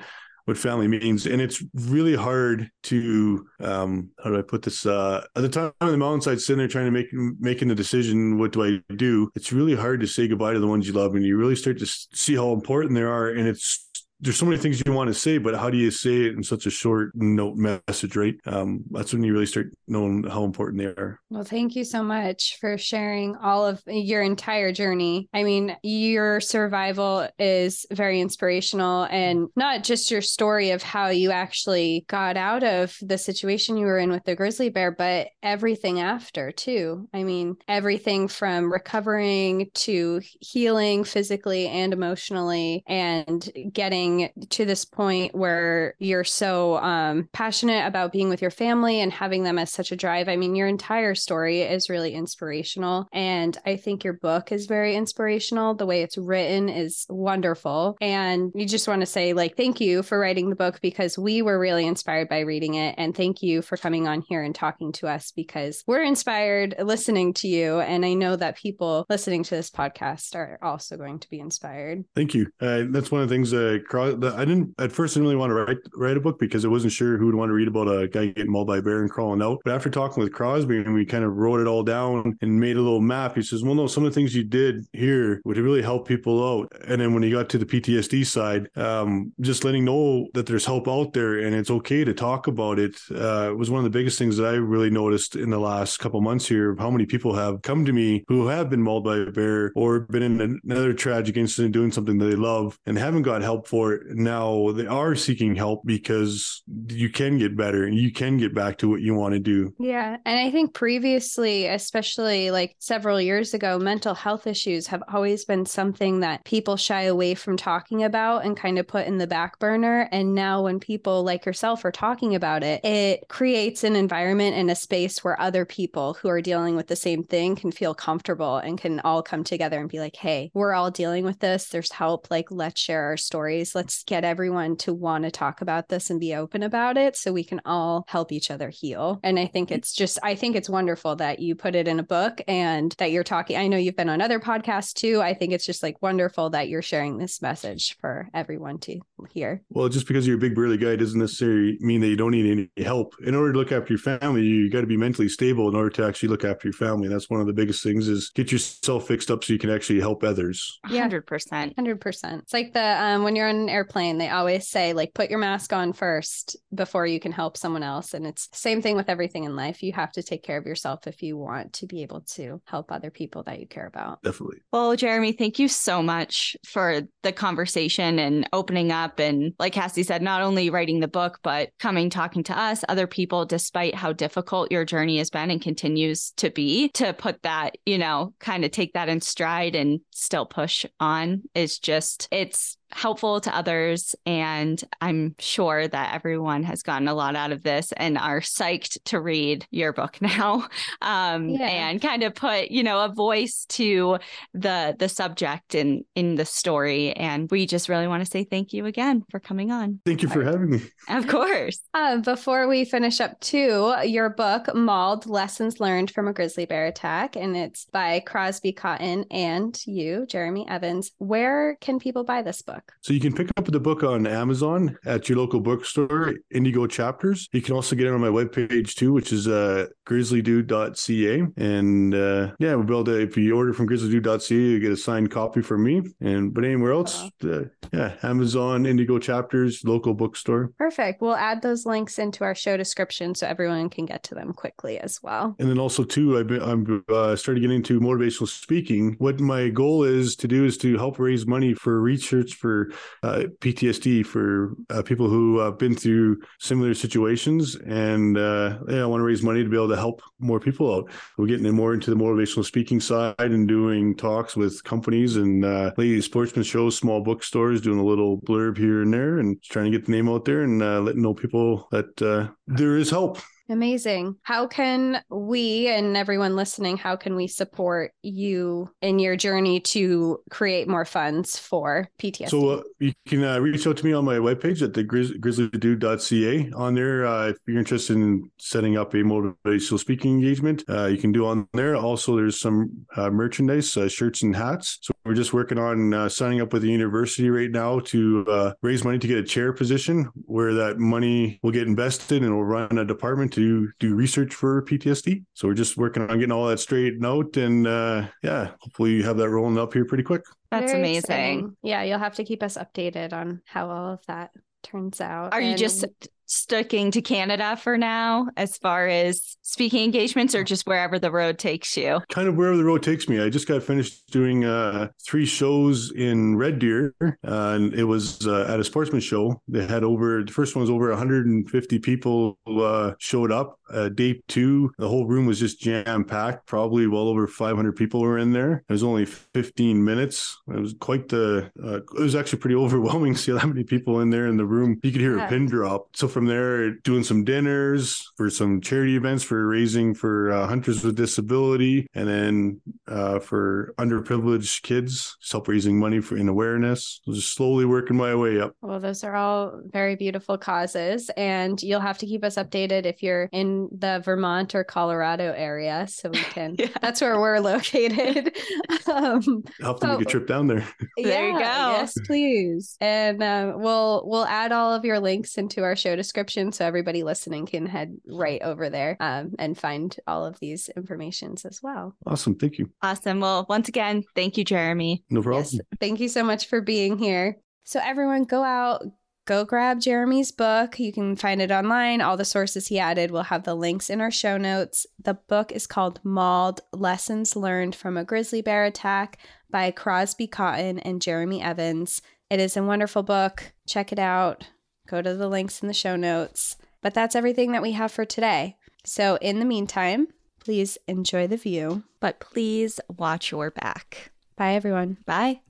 what family means. And it's really hard to um how do i put this uh at the time on the mountainside sitting there trying to make making the decision what do i do? It's really hard to say goodbye to the ones you love and you really start to see how important they are and it's there's so many things you want to say, but how do you say it in such a short note message, right? Um, that's when you really start knowing how important they are. Well, thank you so much for sharing all of your entire journey. I mean, your survival is very inspirational and not just your story of how you actually got out of the situation you were in with the grizzly bear, but everything after too. I mean, everything from recovering to healing physically and emotionally and getting getting to this point where you're so um, passionate about being with your family and having them as such a drive. I mean, your entire story is really inspirational. And I think your book is very inspirational. The way it's written is wonderful. And you just want to say, like, thank you for writing the book because we were really inspired by reading it. And thank you for coming on here and talking to us because we're inspired listening to you. And I know that people listening to this podcast are also going to be inspired. Thank you. Uh, that's one of the things uh, I didn't at first didn't really want to write write a book because I wasn't sure who would want to read about a guy getting mauled by a bear and crawling out. But after talking with Crosby and we kind of wrote it all down and made a little map, he says, "Well, no, some of the things you did here would really help people out." And then when he got to the PTSD side, um, just letting know that there's help out there and it's okay to talk about it uh, was one of the biggest things that I really noticed in the last couple months here. How many people have come to me who have been mauled by a bear or been in another tragic incident doing something that they love and haven't got help for it. Now they are seeking help because you can get better and you can get back to what you want to do. Yeah. And I think previously, especially like several years ago, mental health issues have always been something that people shy away from talking about and kind of put in the back burner. And now when people like yourself are talking about it, it creates an environment and a space where other people who are dealing with the same thing can feel comfortable and can all come together and be like, hey, we're all dealing with this. There's help. Like, let's share our stories. Let's get everyone to want to talk about this and be open about it so we can all help each other heal. And I think it's just, I think it's wonderful that you put it in a book and that you're talking. I know you've been on other podcasts too. I think it's just like wonderful that you're sharing this message for everyone to hear. Well, just because you're a big burly guy doesn't necessarily mean that you don't need any help. In order to look after your family, you got to be mentally stable in order to actually look after your family. That's one of the biggest things is get yourself fixed up so you can actually help others. Yeah. 100%. 100%. It's like the um, when you're on an airplane, they always say like put your mask on first before you can help someone else and it's same thing with everything in life. You have to take care of yourself if you want to be able to help other people that you care about. Definitely. Well, Jeremy, thank you so much for the conversation and opening up and like Cassie said, not only writing the book but coming talking to us, other people despite how difficult your journey has been and continues to be to put that, you know, kind of take that in stride and still push on is just it's helpful to others. And I'm sure that everyone has gotten a lot out of this and are psyched to read your book now um, yeah. and kind of put, you know, a voice to the the subject in in the story. And we just really want to say thank you again for coming on. Thank you for having me. Of course. Uh, before we finish up too, your book, Mauled Lessons Learned from a Grizzly Bear Attack, and it's by Crosby Cotton and you, Jeremy Evans. Where can people buy this book? Book? So you can pick up the book on Amazon at your local bookstore, Indigo Chapters. You can also get it on my webpage too, which is uh, grizzlydude.ca. And uh, yeah, we'll be able to, if you order from grizzlydude.ca, you get a signed copy from me. And but anywhere else, uh, yeah, Amazon, Indigo Chapters, local bookstore. Perfect. We'll add those links into our show description so everyone can get to them quickly as well. And then also too, I've been, I'm uh, started getting into motivational speaking. What my goal is to do is to help raise money for research for for uh, PTSD for uh, people who have been through similar situations, and uh, yeah, I want to raise money to be able to help more people out. We're getting more into the motivational speaking side and doing talks with companies and uh, lady sportsman shows, small bookstores, doing a little blurb here and there, and trying to get the name out there and uh, letting know people that uh, there is help. Amazing. How can we and everyone listening, how can we support you in your journey to create more funds for PTSD? So uh, you can uh, reach out to me on my webpage at the grizz- grizzlydude.ca. On there, uh, if you're interested in setting up a motivational speaking engagement, uh, you can do on there. Also, there's some uh, merchandise, uh, shirts and hats. So we're just working on signing up with the university right now to raise money to get a chair position where that money will get invested and will run a department to do research for PTSD. So we're just working on getting all that straightened out, and uh, yeah, hopefully you have that rolling up here pretty quick. That's Very amazing. Exciting. Yeah, you'll have to keep us updated on how all of that turns out. Are and... you just sticking to Canada for now as far as speaking engagements or just wherever the road takes you? Kind of wherever the road takes me. I just got finished doing uh, three shows in Red Deer, uh, and it was uh, at a sportsman show. They had over, the first one was over 150 people uh, showed up. Uh, day two, the whole room was just jam packed. Probably well over 500 people were in there. It was only 15 minutes. It was quite the. Uh, it was actually pretty overwhelming to see that many people in there in the room. You could hear Yeah. a pin drop. So from there, doing some dinners for some charity events for raising for uh, hunters with disability, and then uh, for underprivileged kids, just help raising money for in awareness. Just slowly working my way up. Well, those are all very beautiful causes, and you'll have to keep us updated if you're in the Vermont or Colorado area, so we can. Yeah. That's where we're located. um, I'll have to make Oh. a trip down there. There you go. Yes, please. And uh, we'll we'll add all of your links into our show description, so everybody listening can head right over there um, and find all of these informations as well. Awesome. Thank you. Awesome. Well, once again, thank you, Jeremy. No problem. Yes. Thank you so much for being here. So, everyone, go out, go grab Jeremy's book. You can find it online. All the sources he added, we'll have the links in our show notes. The book is called Mauled Lessons Learned from a Grizzly Bear Attack by Crosby Cotton and Jeremy Evans. It is a wonderful book. Check it out. Go to the links in the show notes. But that's everything that we have for today. So, in the meantime, please enjoy the view. But please watch your back. Bye, everyone. Bye.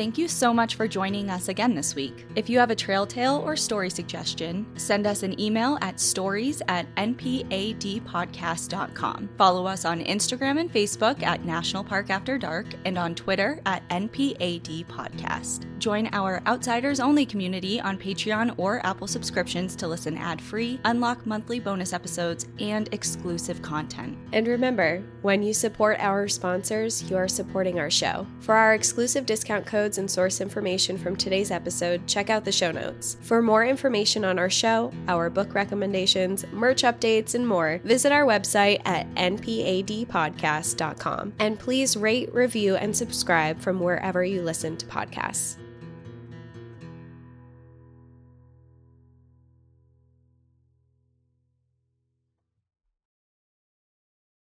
Thank you so much for joining us again this week. If you have a trail tale or story suggestion, send us an email at stories at npadpodcast.com. Follow us on Instagram and Facebook at National Park After Dark and on Twitter at NPAD Podcast. Join our Outsiders Only community on Patreon or Apple subscriptions to listen ad free, unlock monthly bonus episodes, and exclusive content. And remember, when you support our sponsors, you are supporting our show. For our exclusive discount codes and source information from today's episode, check out the show notes. For more information on our show, our book recommendations, merch updates, and more, visit our website at npadpodcast.com. And please rate, review, and subscribe from wherever you listen to podcasts.